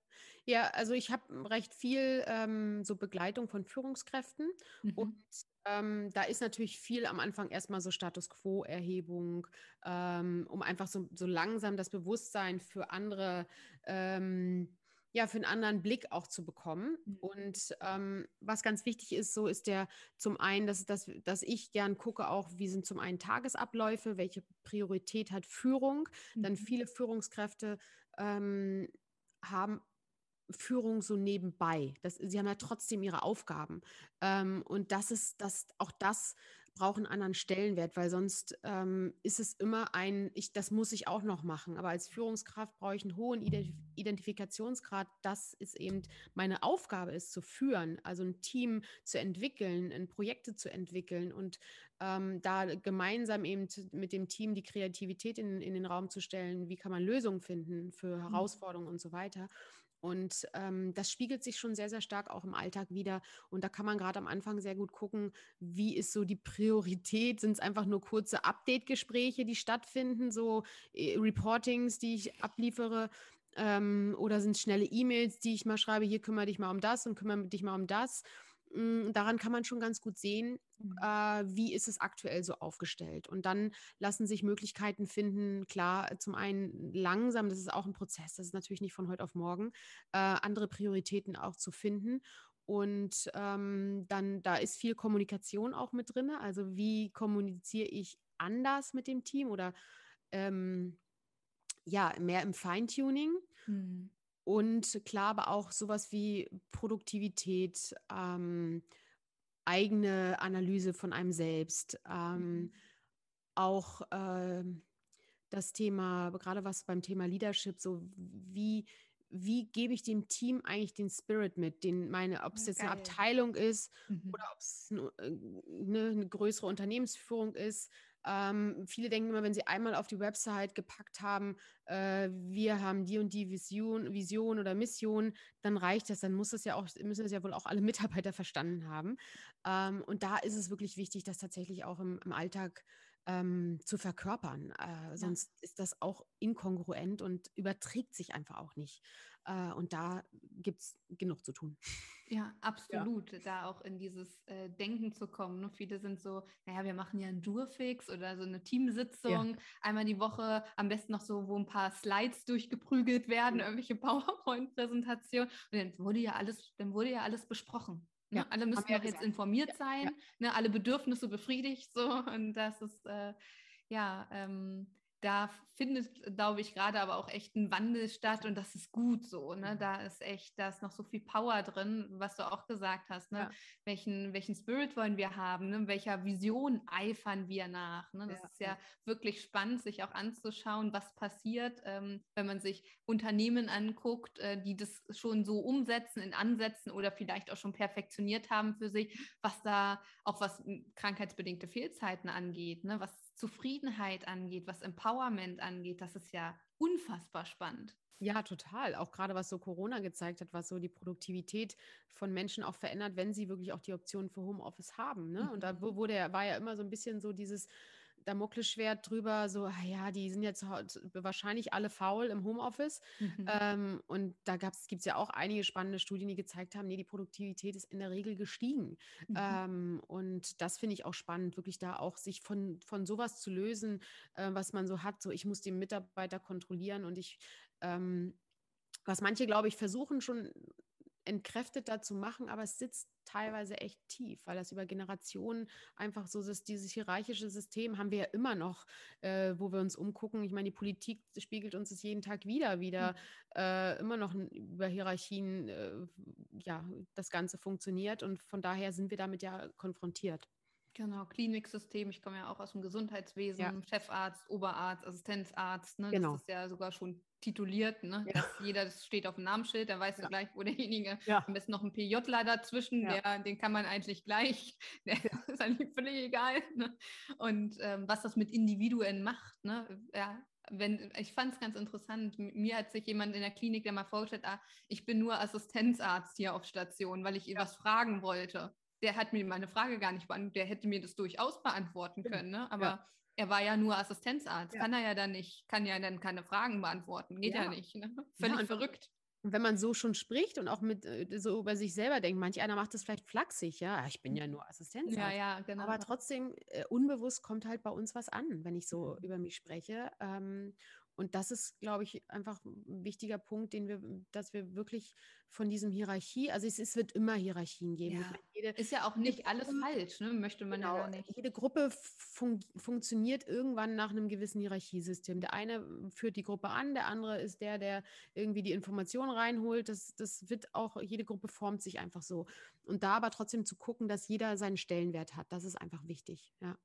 ja, also ich habe recht viel ähm, so Begleitung von Führungskräften mhm. und ähm, da ist natürlich viel am Anfang erstmal so Status Quo-Erhebung, ähm, um einfach so, so langsam das Bewusstsein für andere, ähm, ja, für einen anderen Blick auch zu bekommen. Mhm. Und ähm, was ganz wichtig ist, so ist der zum einen, dass, dass, dass ich gern gucke auch, wie sind zum einen Tagesabläufe, welche Priorität hat Führung. Mhm. Dann viele Führungskräfte ähm, haben Führung so nebenbei. Das, sie haben ja trotzdem ihre Aufgaben. Ähm, und das ist das, auch das braucht einen anderen Stellenwert, weil sonst ähm, ist es immer ein, ich, das muss ich auch noch machen. Aber als Führungskraft brauche ich einen hohen Identif Identifikationsgrad, dass es eben meine Aufgabe ist, zu führen, also ein Team zu entwickeln, in Projekte zu entwickeln und ähm, da gemeinsam eben mit dem Team die Kreativität in, in den Raum zu stellen, wie kann man Lösungen finden für mhm. Herausforderungen mhm. und so weiter. Und ähm, das spiegelt sich schon sehr, sehr stark auch im Alltag wieder. Und da kann man gerade am Anfang sehr gut gucken, wie ist so die Priorität? Sind es einfach nur kurze Update-Gespräche, die stattfinden, so äh, Reportings, die ich abliefere? Ähm, oder sind es schnelle E-Mails, die ich mal schreibe, hier kümmere dich mal um das und kümmere dich mal um das? Mh, daran kann man schon ganz gut sehen, Mhm. äh, wie ist es aktuell so aufgestellt. Und dann lassen sich Möglichkeiten finden, klar, zum einen langsam, das ist auch ein Prozess, das ist natürlich nicht von heute auf morgen, äh, andere Prioritäten auch zu finden. Und ähm, dann, da ist viel Kommunikation auch mit drin. Also wie kommuniziere ich anders mit dem Team oder ähm, ja, mehr im Feintuning. Mhm. Und klar, aber auch sowas wie Produktivität, ähm, eigene Analyse von einem selbst, ähm, Mhm. auch ähm, das Thema, gerade was beim Thema Leadership, so wie, wie gebe ich dem Team eigentlich den Spirit mit, den meine, ob es jetzt eine. Abteilung ist Mhm. oder ob es eine, eine, eine größere Unternehmensführung ist. Ähm, viele denken immer, wenn sie einmal auf die Website gepackt haben, äh, wir haben die und die Vision, Vision oder Mission, dann reicht das. Dann muss das ja auch, müssen das ja wohl auch alle Mitarbeiter verstanden haben. Ähm, und da ist es wirklich wichtig, das tatsächlich auch im, im Alltag ähm, zu verkörpern. Äh, sonst ist das auch inkongruent und überträgt sich einfach auch nicht. Äh, und da gibt es genug zu tun. Ja, absolut, da auch in dieses äh, Denken zu kommen. Ne? Viele sind so, naja, wir machen ja einen Durfix oder so eine Teamsitzung einmal die Woche, am besten noch so, wo ein paar Slides durchgeprügelt werden, Ja. irgendwelche PowerPoint-Präsentationen. Und dann wurde ja alles, dann wurde ja alles besprochen. Ne? Ja, Alle müssen ja doch jetzt informiert Ja, sein, ja. Ne? alle Bedürfnisse befriedigt, so und das ist äh, ja ähm, da findet, glaube ich, gerade aber auch echt ein Wandel statt und das ist gut so. Ne? Mhm. Da ist echt, da ist noch so viel Power drin, was du auch gesagt hast. Ne? Ja. Welchen, welchen Spirit wollen wir haben? Ne? Welcher Vision eifern wir nach? Ne? Das Ja, ist ja, wirklich spannend, sich auch anzuschauen, was passiert, ähm, wenn man sich Unternehmen anguckt, äh, die das schon so umsetzen in Ansätzen oder vielleicht auch schon perfektioniert haben für sich, was da auch was m, krankheitsbedingte Fehlzeiten angeht, ne? was Zufriedenheit angeht, was Empowerment angeht, das ist ja unfassbar spannend. Ja, total. Auch gerade was so Corona gezeigt hat, was so die Produktivität von Menschen auch verändert, wenn sie wirklich auch die Option für Homeoffice haben. Ne? Und da Mhm. wurde ja, war ja immer so ein bisschen so dieses Damoklesschwert drüber, so, ah ja, die sind jetzt wahrscheinlich alle faul im Homeoffice. Mhm. Ähm, und da gibt es ja auch einige spannende Studien, die gezeigt haben, nee, die Produktivität ist in der Regel gestiegen. Mhm. Ähm, und das finde ich auch spannend, wirklich da auch sich von, von sowas zu lösen, äh, was man so hat. So, ich muss den Mitarbeiter kontrollieren und ich, ähm, was manche, glaube ich, versuchen schon entkräfteter zu machen, aber es sitzt teilweise echt tief, weil das über Generationen einfach so ist, dieses hierarchische System haben wir ja immer noch, äh, wo wir uns umgucken. Ich meine, die Politik spiegelt uns das jeden Tag wieder, wieder äh, immer noch über Hierarchien, äh, ja, das Ganze funktioniert und von daher sind wir damit ja konfrontiert. Genau, Kliniksystem. Ich komme ja auch aus dem Gesundheitswesen, Ja. Chefarzt, Oberarzt, Assistenzarzt. Ne? Genau. Das ist ja sogar schon tituliert. Ne? Ja. Dass jeder, das steht auf dem Namensschild, da weißt Ja. du gleich, wo derjenige, Ja. am besten noch ein PJler dazwischen, Ja. der, den kann man eigentlich gleich, der ist eigentlich völlig egal. Ne? Und ähm, was das mit Individuen macht. Ne? Ja, wenn, ich fand es ganz interessant. Mir hat sich jemand in der Klinik, der mal vorgestellt, ah, ich bin nur Assistenzarzt hier auf Station, weil ich ihr was fragen wollte. Der hat mir meine Frage gar nicht beantwortet, der hätte mir das durchaus beantworten können, ne? aber er war ja nur Assistenzarzt, Ja. kann er ja dann nicht, kann ja dann keine Fragen beantworten, geht ja, Ja. nicht. Ne? Völlig verrückt. Und wenn man so schon spricht und auch mit äh, so über sich selber denkt, manch einer macht das vielleicht flachsig, ja, ich bin ja nur Assistenzarzt. Ja, ja, genau. Aber trotzdem, äh, unbewusst kommt halt bei uns was an, wenn ich so Mhm. über mich spreche. Ähm, und das ist, glaube ich, einfach ein wichtiger Punkt, den wir, dass wir wirklich von diesem Hierarchie, also es, es wird immer Hierarchien geben. Ja. meine, jede, ist ja auch nicht alles Gruppe- falsch, ne? möchte man Genau, ja nicht. jede Gruppe fun funktioniert irgendwann nach einem gewissen Hierarchiesystem. Der eine führt die Gruppe an, der andere ist der, der irgendwie die Informationen reinholt. Das, das wird auch, jede Gruppe formt sich einfach so. Und da aber trotzdem zu gucken, dass jeder seinen Stellenwert hat, das ist einfach wichtig. Ja.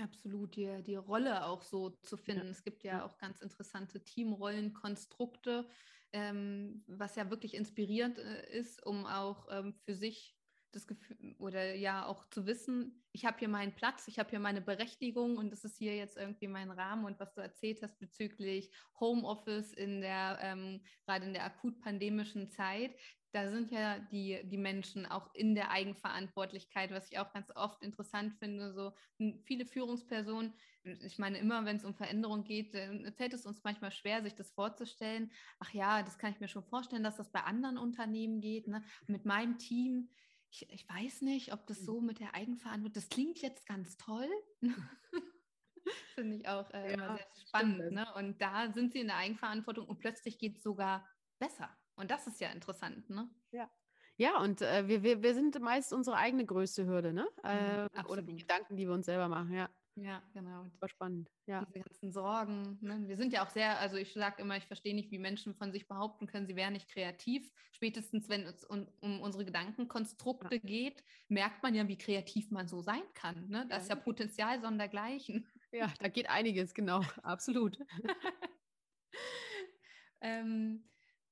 Absolut, die, die Rolle auch so zu finden. Es gibt ja, ja. auch ganz interessante Teamrollenkonstrukte, ähm, was ja wirklich inspirierend äh, ist, um auch ähm, für sich das Gefühl oder ja auch zu wissen, ich habe hier meinen Platz, ich habe hier meine Berechtigung und das ist hier jetzt irgendwie mein Rahmen und was du erzählt hast bezüglich Homeoffice in der ähm, gerade in der akut pandemischen Zeit, da sind ja die, die Menschen auch in der Eigenverantwortlichkeit, was ich auch ganz oft interessant finde. So m, viele Führungspersonen, ich meine, immer wenn es um Veränderung geht, fällt es uns manchmal schwer, sich das vorzustellen. Ach ja, das kann ich mir schon vorstellen, dass das bei anderen Unternehmen geht. Ne? Mit meinem Team, ich, ich weiß nicht, ob das mhm. so mit der Eigenverantwortung, das klingt jetzt ganz toll. Finde ich auch äh, ja, immer sehr spannend. Ne? Und da sind sie in der Eigenverantwortung und plötzlich geht es sogar besser. Und das ist ja interessant, ne? Ja. Ja, und äh, wir, wir, wir sind meist unsere eigene größte Hürde, ne? Mhm, äh, oder die Gedanken, die wir uns selber machen, ja. Ja, genau. War spannend. Ja. Diese ganzen Sorgen. Ne? Wir sind ja auch sehr, also ich sage immer, ich verstehe nicht, wie Menschen von sich behaupten können, sie wären nicht kreativ. Spätestens, wenn es um, um unsere Gedankenkonstrukte ja. geht, merkt man ja, wie kreativ man so sein kann. Ne? Das ja. ist ja Potenzial sondergleichen. Ja, da geht einiges, genau, absolut. ähm,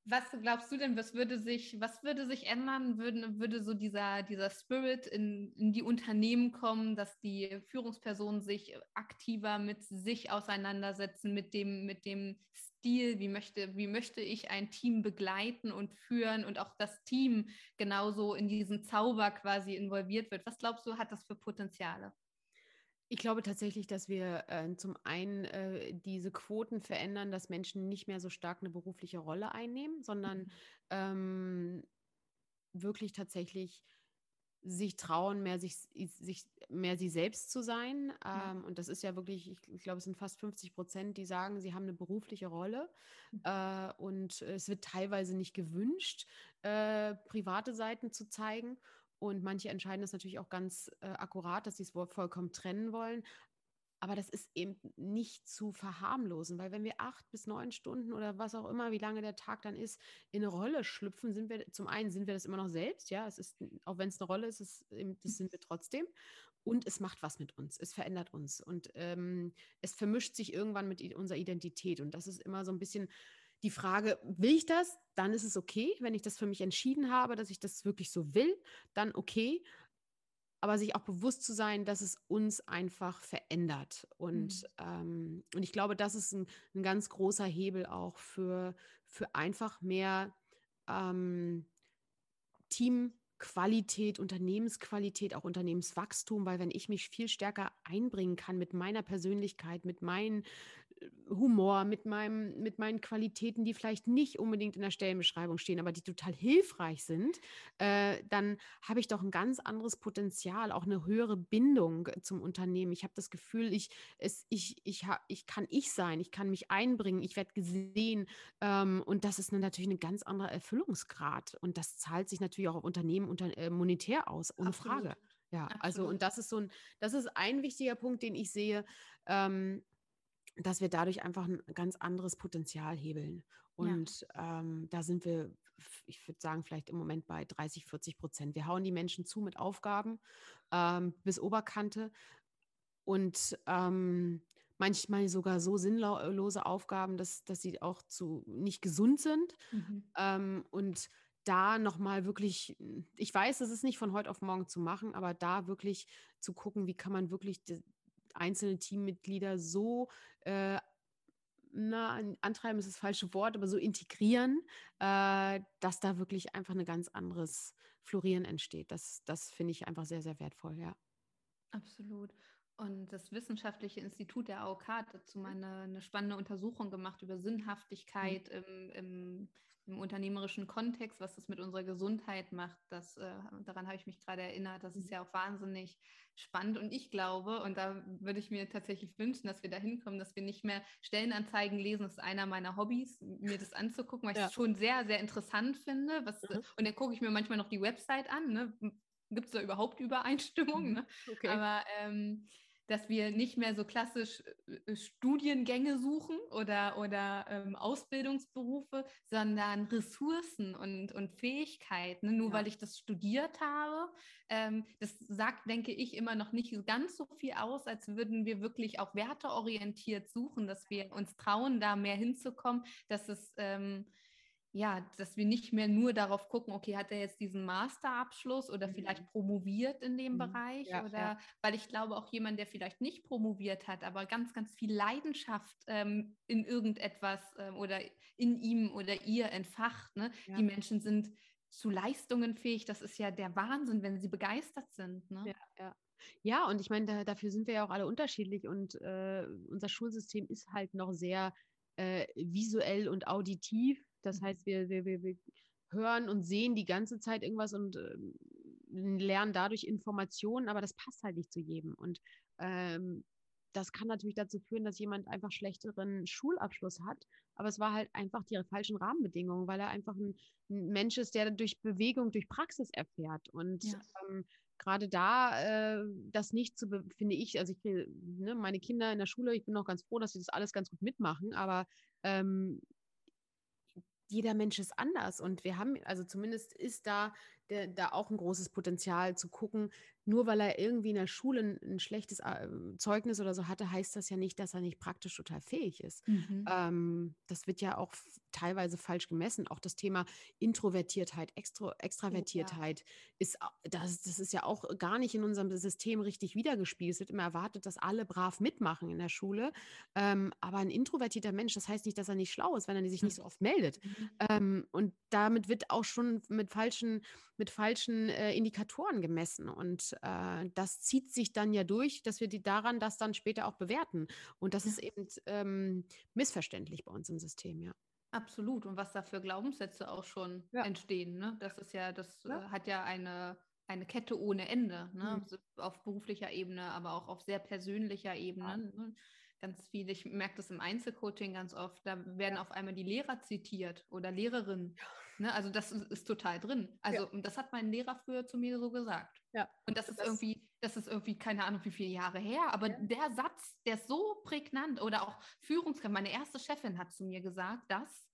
was glaubst du denn, was würde sich, was würde sich ändern, würde, würde so dieser, dieser Spirit in, in die Unternehmen kommen, dass die Führungspersonen sich aktiver mit sich auseinandersetzen, mit dem, mit dem Stil, wie möchte, wie möchte ich ein Team begleiten und führen und auch das Team genauso in diesen Zauber quasi involviert wird. Was glaubst du, hat das für Potenziale? Ich glaube tatsächlich, dass wir äh, zum einen äh, diese Quoten verändern, dass Menschen nicht mehr so stark eine berufliche Rolle einnehmen, sondern mhm. ähm, wirklich tatsächlich sich trauen, mehr sich, sich mehr sie selbst zu sein. Ähm, Und das ist ja wirklich, ich, ich, glaube, es sind fast 50 Prozent, die sagen, sie haben eine berufliche Rolle. Mhm. Äh, und es wird teilweise nicht gewünscht, äh, private Seiten zu zeigen. Und manche entscheiden das natürlich auch ganz äh, akkurat, dass sie es vollkommen trennen wollen. Aber das ist eben nicht zu verharmlosen, weil wenn wir acht bis neun Stunden oder was auch immer, wie lange der Tag dann ist, in eine Rolle schlüpfen, sind wir zum einen sind wir das immer noch selbst, ja, es ist, auch wenn es eine Rolle ist, ist das sind wir trotzdem. Und es macht was mit uns, es verändert uns und ähm, es vermischt sich irgendwann mit unserer Identität. Und das ist immer so ein bisschen die Frage, will ich das? Dann ist es okay. Wenn ich das für mich entschieden habe, dass ich das wirklich so will, dann okay. Aber sich auch bewusst zu sein, dass es uns einfach verändert. Und, mhm. ähm, und ich glaube, das ist ein, ein, ganz großer Hebel auch für, für einfach mehr ähm, Teamqualität, Unternehmensqualität, auch Unternehmenswachstum, weil wenn ich mich viel stärker einbringen kann mit meiner Persönlichkeit, mit meinen Humor, mit, meinem, mit meinen Qualitäten, die vielleicht nicht unbedingt in der Stellenbeschreibung stehen, aber die total hilfreich sind, äh, dann habe ich doch ein ganz anderes Potenzial, auch eine höhere Bindung zum Unternehmen. Ich habe das Gefühl, ich, es, ich, ich, ich kann ich sein, ich kann mich einbringen, ich werde gesehen ähm, und das ist natürlich ein ganz anderer Erfüllungsgrad und das zahlt sich natürlich auch auf Unternehmen unter, äh, monetär aus, ohne Absolut. Frage. Ja, Absolut. also und das ist so ein, das ist ein wichtiger Punkt, den ich sehe. Ähm, dass wir dadurch einfach ein ganz anderes Potenzial hebeln. Und ja. ähm, da sind wir, ich würde sagen, vielleicht im Moment bei 30, 40 Prozent. Wir hauen die Menschen zu mit Aufgaben ähm, bis Oberkante und ähm, manchmal sogar so sinnlose Aufgaben, dass, dass sie auch zu nicht gesund sind. Mhm. Ähm, und da nochmal wirklich, ich weiß, das ist nicht von heute auf morgen zu machen, aber da wirklich zu gucken, wie kann man wirklich einzelne Teammitglieder so äh, na, antreiben ist das falsche Wort, aber so integrieren, äh, dass da wirklich einfach ein ganz anderes Florieren entsteht. Das, das finde ich einfach sehr, sehr wertvoll, ja. Absolut. Und das Wissenschaftliche Institut der AOK hat dazu mal eine, eine spannende Untersuchung gemacht über Sinnhaftigkeit mhm. im, im im unternehmerischen Kontext, was das mit unserer Gesundheit macht, das, äh, daran habe ich mich gerade erinnert. Das ist mhm. ja auch wahnsinnig spannend. Und ich glaube, und da würde ich mir tatsächlich wünschen, dass wir da hinkommen, dass wir nicht mehr Stellenanzeigen lesen. Das ist einer meiner Hobbys, mir das anzugucken, weil ja. ich es schon sehr, sehr interessant finde. Was, mhm. Und dann gucke ich mir manchmal noch die Website an. Ne? Gibt es da überhaupt Übereinstimmung? Mhm. Ne? Okay. Aber ähm, dass wir nicht mehr so klassisch äh, Studiengänge suchen oder, oder ähm, Ausbildungsberufe, sondern Ressourcen und, und Fähigkeiten. Ne? Nur ja. weil ich das studiert habe, ähm, das sagt, denke ich, immer noch nicht ganz so viel aus, als würden wir wirklich auch werteorientiert suchen, dass wir uns trauen, da mehr hinzukommen, dass es ähm, ja, dass wir nicht mehr nur darauf gucken, okay, hat er jetzt diesen Masterabschluss oder mhm. vielleicht promoviert in dem mhm. Bereich ja, oder ja. weil ich glaube auch jemand, der vielleicht nicht promoviert hat, aber ganz, ganz viel Leidenschaft ähm, in irgendetwas ähm, oder in ihm oder ihr entfacht. Ne? Ja. Die Menschen sind zu Leistungen fähig. Das ist ja der Wahnsinn, wenn sie begeistert sind. Ne? Ja, ja. Ja, und ich meine, da, dafür sind wir ja auch alle unterschiedlich und äh, unser Schulsystem ist halt noch sehr äh, visuell und auditiv das heißt, wir, wir, wir, hören und sehen die ganze Zeit irgendwas und äh, lernen dadurch Informationen, aber das passt halt nicht zu jedem. Und ähm, das kann natürlich dazu führen, dass jemand einfach schlechteren Schulabschluss hat. Aber es war halt einfach die falschen Rahmenbedingungen, weil er einfach ein, ein Mensch ist, der durch Bewegung, durch Praxis erfährt. Und ja. ähm, gerade da äh, das nicht zu, finde ich, also ich ne, meine Kinder in der Schule, ich bin auch ganz froh, dass sie das alles ganz gut mitmachen, aber ähm, jeder Mensch ist anders. Und wir haben, also zumindest ist da, da auch ein großes Potenzial zu gucken, nur weil er irgendwie in der Schule ein, ein schlechtes äh, Zeugnis oder so hatte, heißt das ja nicht, dass er nicht praktisch total fähig ist. Mhm. Ähm, das wird ja auch teilweise falsch gemessen. Auch das Thema Introvertiertheit, Extro Extravertiertheit ja. ist, das, das ist ja auch gar nicht in unserem System richtig wiedergespielt. Es wird immer erwartet, dass alle brav mitmachen in der Schule. Ähm, aber ein introvertierter Mensch, das heißt nicht, dass er nicht schlau ist, wenn er sich nicht so oft meldet. Mhm. Ähm, und damit wird auch schon mit falschen, mit falschen äh, Indikatoren gemessen. Und äh, das zieht sich dann ja durch, dass wir die daran das dann später auch bewerten. Und das ja. ist eben ähm, missverständlich bei uns im System, ja. Absolut. Und was da für Glaubenssätze auch schon ja. entstehen, ne? Das ist ja, das ja. Äh, hat ja eine, eine Kette ohne Ende, ne? Mhm. Auf beruflicher Ebene, aber auch auf sehr persönlicher Ebene. Ne? Ganz viel, ich merke das im Einzelcoaching ganz oft, da werden auf einmal die Lehrer zitiert oder Lehrerinnen. Ne? Also das ist, ist, total drin. Also das hat mein Lehrer früher zu mir so gesagt. Ja. Und das ist das irgendwie, das ist irgendwie, keine Ahnung, wie viele Jahre her, aber ja. der Satz, der ist so prägnant oder auch Führungskraft. Meine erste Chefin hat zu mir gesagt, dass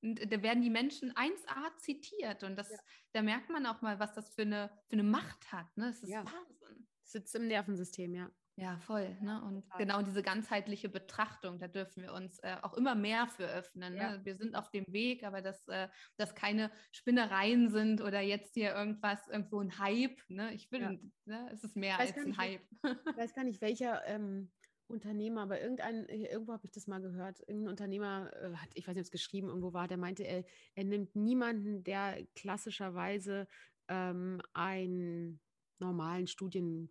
und da werden die Menschen 1a zitiert und das, ja. da merkt man auch mal, was das für eine, für eine Macht hat. Ne? Das ist ja. Wahnsinn. Sitzt im Nervensystem, ja. Ja, voll. Ne? Und Total. genau diese ganzheitliche Betrachtung, da dürfen wir uns äh, auch immer mehr für öffnen. Ne? Ja. Wir sind auf dem Weg, aber dass äh, das keine Spinnereien sind oder jetzt hier irgendwas, irgendwo ein Hype. Ne? Ich will, ja. ne? es ist mehr als ein Hype. ich weiß gar nicht, welcher ähm, Unternehmer, aber irgendein, irgendwo habe ich das mal gehört, irgendein Unternehmer äh, hat, ich weiß nicht, ob es geschrieben irgendwo war, der meinte, er, er nimmt niemanden, der klassischerweise ähm, einen normalen Studien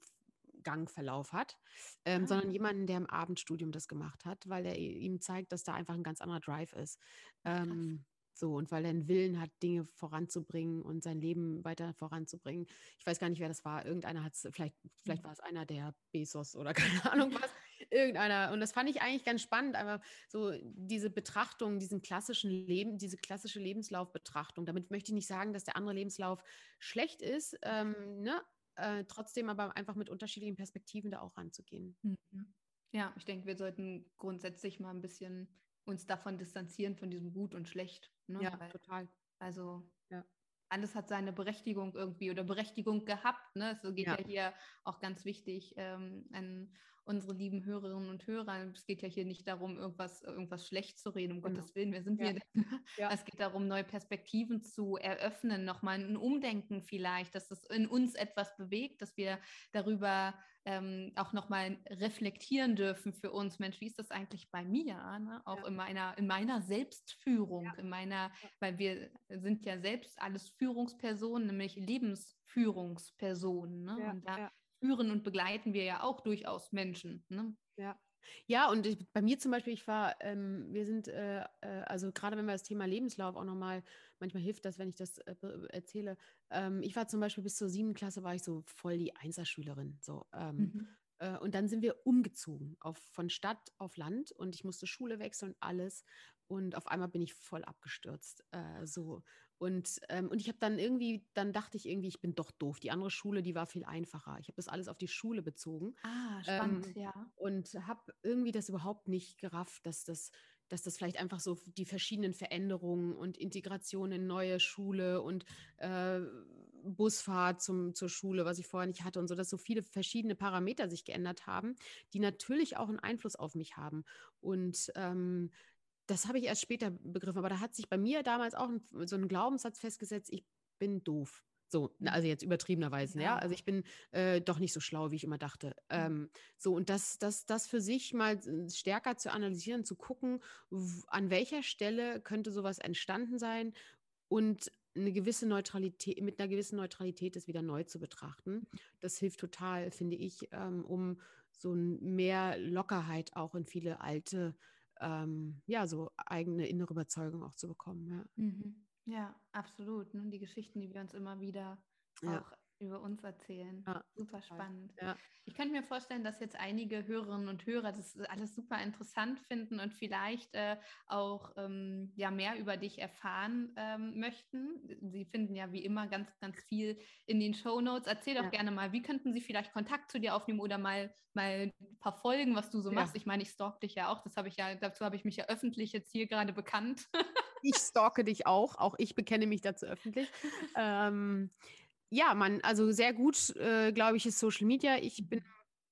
Gangverlauf hat, ähm, ah. sondern jemanden, der im Abendstudium das gemacht hat, weil er ihm zeigt, dass da einfach ein ganz anderer Drive ist. Ähm, so, und weil er einen Willen hat, Dinge voranzubringen und sein Leben weiter voranzubringen. Ich weiß gar nicht, wer das war. Irgendeiner hat es, vielleicht, vielleicht mhm. war es einer der Bezos oder keine Ahnung was. Irgendeiner. Und das fand ich eigentlich ganz spannend, aber so diese Betrachtung, diesen klassischen Leben, diese klassische Lebenslaufbetrachtung. Damit möchte ich nicht sagen, dass der andere Lebenslauf schlecht ist, ähm, ne? Äh, trotzdem aber einfach mit unterschiedlichen Perspektiven da auch ranzugehen. Mhm. Ja, ich denke, wir sollten grundsätzlich mal ein bisschen uns davon distanzieren, von diesem Gut und Schlecht. Ne? Ja, Weil, total. Also ja. alles hat seine Berechtigung irgendwie oder Berechtigung gehabt. Ne? Es geht ja, ja hier auch ganz wichtig ähm, an unsere lieben Hörerinnen und Hörer. Es geht ja hier nicht darum, irgendwas, irgendwas schlecht zu reden, um genau. Gottes Willen. Wir sind ja. hier. Ja. Es geht darum, neue Perspektiven zu eröffnen, nochmal ein Umdenken vielleicht, dass es in uns etwas bewegt, dass wir darüber ähm, auch nochmal reflektieren dürfen für uns. Mensch, wie ist das eigentlich bei mir? Ne? Auch ja. in, meiner, in meiner Selbstführung, in meiner, weil wir sind ja selbst alles Führungspersonen, nämlich Lebensführungspersonen. Ne? Und da führen und begleiten wir ja auch durchaus Menschen. Ne? Ja. Ja, und ich, bei mir zum Beispiel, ich war, ähm, wir sind, äh, äh, also gerade wenn wir das Thema Lebenslauf auch nochmal, manchmal hilft das, wenn ich das äh, erzähle. Ähm, ich war zum Beispiel bis zur siebten Klasse, war ich so voll die Einserschülerin. So, ähm, mhm. Äh, und dann sind wir umgezogen auf, von Stadt auf Land und ich musste Schule wechseln und alles. Und auf einmal bin ich voll abgestürzt. Äh, so. Und, ähm, und ich habe dann irgendwie, dann dachte ich irgendwie, ich bin doch doof. Die andere Schule, die war viel einfacher. Ich habe das alles auf die Schule bezogen. Ah, spannend, ähm, ja. Und habe irgendwie das überhaupt nicht gerafft, dass das, dass das vielleicht einfach so die verschiedenen Veränderungen und Integration in neue Schule und äh, Busfahrt zum, zur Schule, was ich vorher nicht hatte und so, dass so viele verschiedene Parameter sich geändert haben, die natürlich auch einen Einfluss auf mich haben. Und ähm, das habe ich erst später begriffen, aber da hat sich bei mir damals auch ein, so ein Glaubenssatz festgesetzt, ich bin doof. So, also jetzt übertriebenerweise, ja. ja. Also ich bin äh, doch nicht so schlau, wie ich immer dachte. Mhm. Ähm, so, und das, das, das für sich mal stärker zu analysieren, zu gucken, an welcher Stelle könnte sowas entstanden sein und eine gewisse Neutralität, mit einer gewissen Neutralität das wieder neu zu betrachten. Das hilft total, finde ich, ähm, um so mehr Lockerheit auch in viele alte ähm, ja, so eigene innere Überzeugung auch zu bekommen. Ja, mhm. ja absolut. Ne? Die Geschichten, die wir uns immer wieder ja. Über uns erzählen. Ja, super spannend. Ja. Ich könnte mir vorstellen, dass jetzt einige Hörerinnen und Hörer das alles super interessant finden und vielleicht äh, auch ähm, ja, mehr über dich erfahren ähm, möchten. Sie finden ja wie immer ganz, ganz viel in den Show Notes. Erzähl doch ja. gerne mal, wie könnten Sie vielleicht Kontakt zu dir aufnehmen oder mal, mal verfolgen, was du so machst? Ich meine, ich stalk dich ja auch. Das habe ich ja, dazu habe ich mich ja öffentlich jetzt hier gerade bekannt. ich stalke dich auch. Auch ich bekenne mich dazu öffentlich. ähm, ja, man, also sehr gut, äh, glaube ich, ist Social Media. Ich bin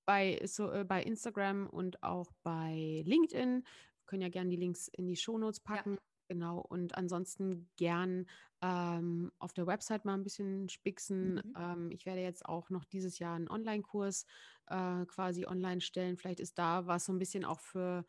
bei, so, äh, bei Instagram und auch bei LinkedIn. Wir können ja gerne die Links in die Shownotes packen. Ja. Genau, und ansonsten gern ähm, auf der Website mal ein bisschen spixen. Mhm. Ähm, ich werde jetzt auch noch dieses Jahr einen Online-Kurs äh, quasi online stellen. Vielleicht ist da was so ein bisschen auch für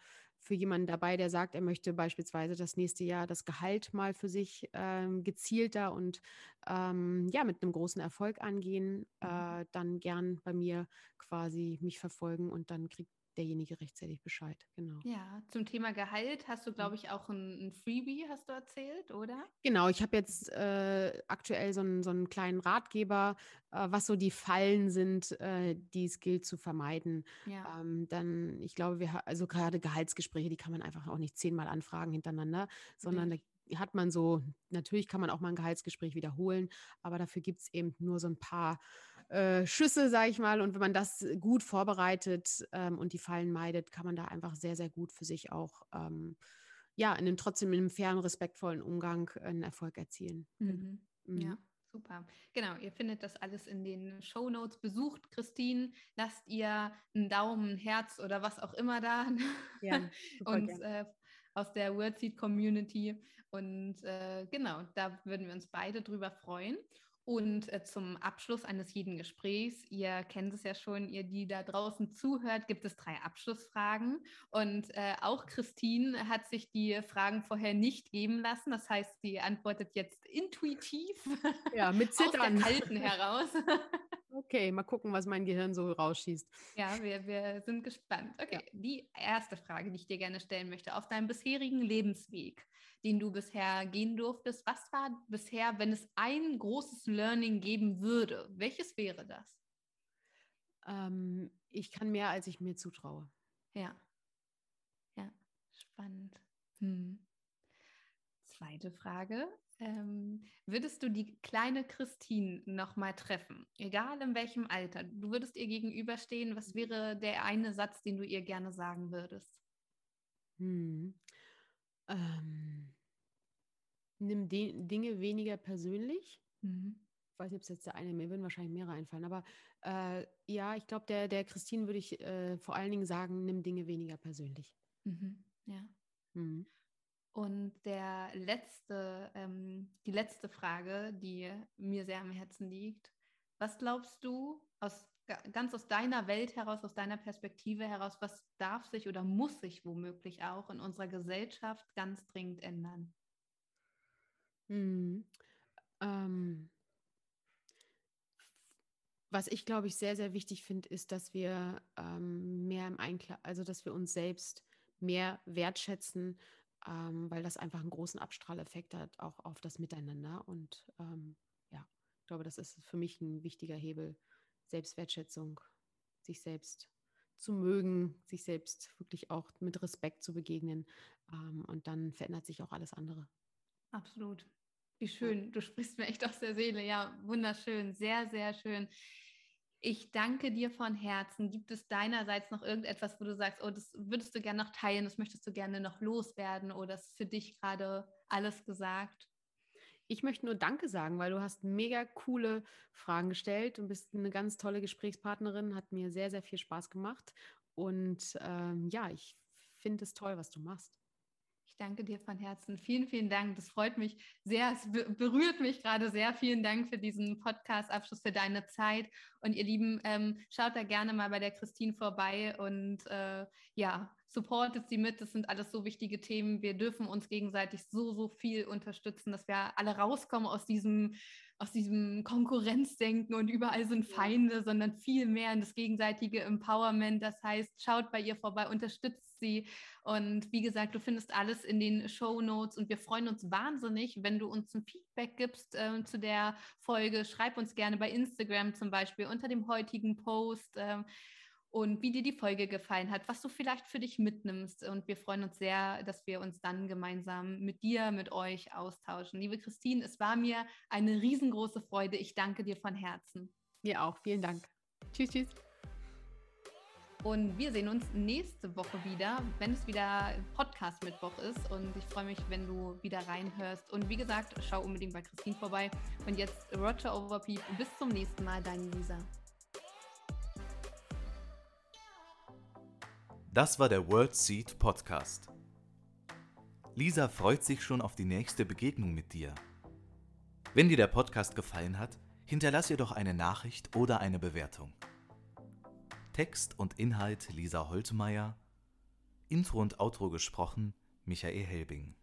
für jemanden dabei, der sagt, er möchte beispielsweise das nächste Jahr das Gehalt mal für sich ähm, gezielter und ähm, ja, mit einem großen Erfolg angehen, mhm. äh, dann gern bei mir quasi mich verfolgen und dann kriegt derjenige rechtzeitig Bescheid. Genau. Ja, zum Thema Gehalt hast du, glaube mhm. ich, auch ein, ein, Freebie, hast du erzählt, oder? Genau, ich habe jetzt äh, aktuell so einen, so einen kleinen Ratgeber, äh, was so die Fallen sind, äh, die es gilt zu vermeiden. Ja. Ähm, dann, ich glaube, wir also gerade Gehaltsgespräche, die kann man einfach auch nicht zehnmal anfragen hintereinander, sondern mhm. da hat man so, natürlich kann man auch mal ein Gehaltsgespräch wiederholen, aber dafür gibt es eben nur so ein paar äh, Schüsse, sage ich mal. Und wenn man das gut vorbereitet ähm, und die Fallen meidet, kann man da einfach sehr, sehr gut für sich auch ähm, ja, in einem, trotzdem in einem fairen, respektvollen Umgang einen Erfolg erzielen. Mhm. Mhm. Ja. Super. Genau, ihr findet das alles in den Show Notes. Besucht Christine, lasst ihr einen Daumen, ein Herz oder was auch immer da. Ja, und äh, aus der Wordseed Community. Und äh, genau, da würden wir uns beide drüber freuen. Und äh, zum Abschluss eines jeden Gesprächs, ihr kennt es ja schon, ihr, die da draußen zuhört, gibt es drei Abschlussfragen. Und äh, auch Christine hat sich die Fragen vorher nicht geben lassen. Das heißt, sie antwortet jetzt intuitiv ja, mit Zittern. aus der Kalten heraus. Okay, mal gucken, was mein Gehirn so rausschießt. Ja, wir, wir sind gespannt. Okay, ja. die erste Frage, die ich dir gerne stellen möchte. Auf deinem bisherigen Lebensweg, den du bisher gehen durftest, was war bisher, wenn es ein großes Learning geben würde? Welches wäre das? Ähm, ich kann mehr, als ich mir zutraue. Ja. Ja, spannend. Hm. Zweite Frage. Ähm, würdest du die kleine Christine nochmal treffen, egal in welchem Alter? Du würdest ihr gegenüberstehen. Was wäre der eine Satz, den du ihr gerne sagen würdest? Hm. Ähm, nimm Dinge weniger persönlich. Mhm. Ich weiß nicht, ob es jetzt der eine, mir würden wahrscheinlich mehrere einfallen, aber äh, ja, ich glaube, der, der Christine würde ich äh, vor allen Dingen sagen, nimm Dinge weniger persönlich. Mhm. Ja. Mhm. Und der letzte, ähm, die letzte Frage, die mir sehr am Herzen liegt. Was glaubst du aus, ganz aus deiner Welt heraus, aus deiner Perspektive heraus, was darf sich oder muss sich womöglich auch in unserer Gesellschaft ganz dringend ändern? Hm. Ähm, was ich, glaube ich, sehr, sehr wichtig finde, ist, dass wir ähm, mehr im Einklang, also dass wir uns selbst mehr wertschätzen ähm, weil das einfach einen großen Abstrahleffekt hat, auch auf das Miteinander. Und ähm, ja, ich glaube, das ist für mich ein wichtiger Hebel. Selbstwertschätzung, sich selbst zu mögen, sich selbst wirklich auch mit Respekt zu begegnen. Ähm, und dann verändert sich auch alles andere. Absolut. Wie schön. Du sprichst mir echt aus der Seele. Ja, wunderschön. Sehr, sehr schön. Ich danke dir von Herzen. Gibt es deinerseits noch irgendetwas, wo du sagst, oh, das würdest du gerne noch teilen, das möchtest du gerne noch loswerden oder ist für dich gerade alles gesagt? Ich möchte nur Danke sagen, weil du hast mega coole Fragen gestellt und bist eine ganz tolle Gesprächspartnerin. Hat mir sehr, sehr viel Spaß gemacht. Und ähm, ja, ich finde es toll, was du machst. Ich danke dir von Herzen. Vielen, vielen Dank. Das freut mich sehr. Es berührt mich gerade sehr. Vielen Dank für diesen Podcast-Abschluss, für deine Zeit. Und ihr Lieben, ähm, schaut da gerne mal bei der Christine vorbei und äh, ja, supportet sie mit. Das sind alles so wichtige Themen. Wir dürfen uns gegenseitig so, so viel unterstützen, dass wir alle rauskommen aus diesem aus diesem Konkurrenzdenken und überall sind Feinde, sondern viel mehr in das gegenseitige Empowerment. Das heißt, schaut bei ihr vorbei, unterstützt sie. Und wie gesagt, du findest alles in den Show Notes und wir freuen uns wahnsinnig, wenn du uns ein Feedback gibst äh, zu der Folge. Schreib uns gerne bei Instagram zum Beispiel unter dem heutigen Post. Äh, und wie dir die Folge gefallen hat, was du vielleicht für dich mitnimmst. Und wir freuen uns sehr, dass wir uns dann gemeinsam mit dir, mit euch austauschen. Liebe Christine, es war mir eine riesengroße Freude. Ich danke dir von Herzen. Mir auch. Vielen Dank. Tschüss, tschüss. Und wir sehen uns nächste Woche wieder, wenn es wieder Podcast-Mittwoch ist. Und ich freue mich, wenn du wieder reinhörst. Und wie gesagt, schau unbedingt bei Christine vorbei. Und jetzt Roger Overpeep. Bis zum nächsten Mal, deine Lisa. Das war der World Seed Podcast. Lisa freut sich schon auf die nächste Begegnung mit dir. Wenn dir der Podcast gefallen hat, hinterlass ihr doch eine Nachricht oder eine Bewertung. Text und Inhalt Lisa Holtmeier, Intro und Outro gesprochen Michael Helbing.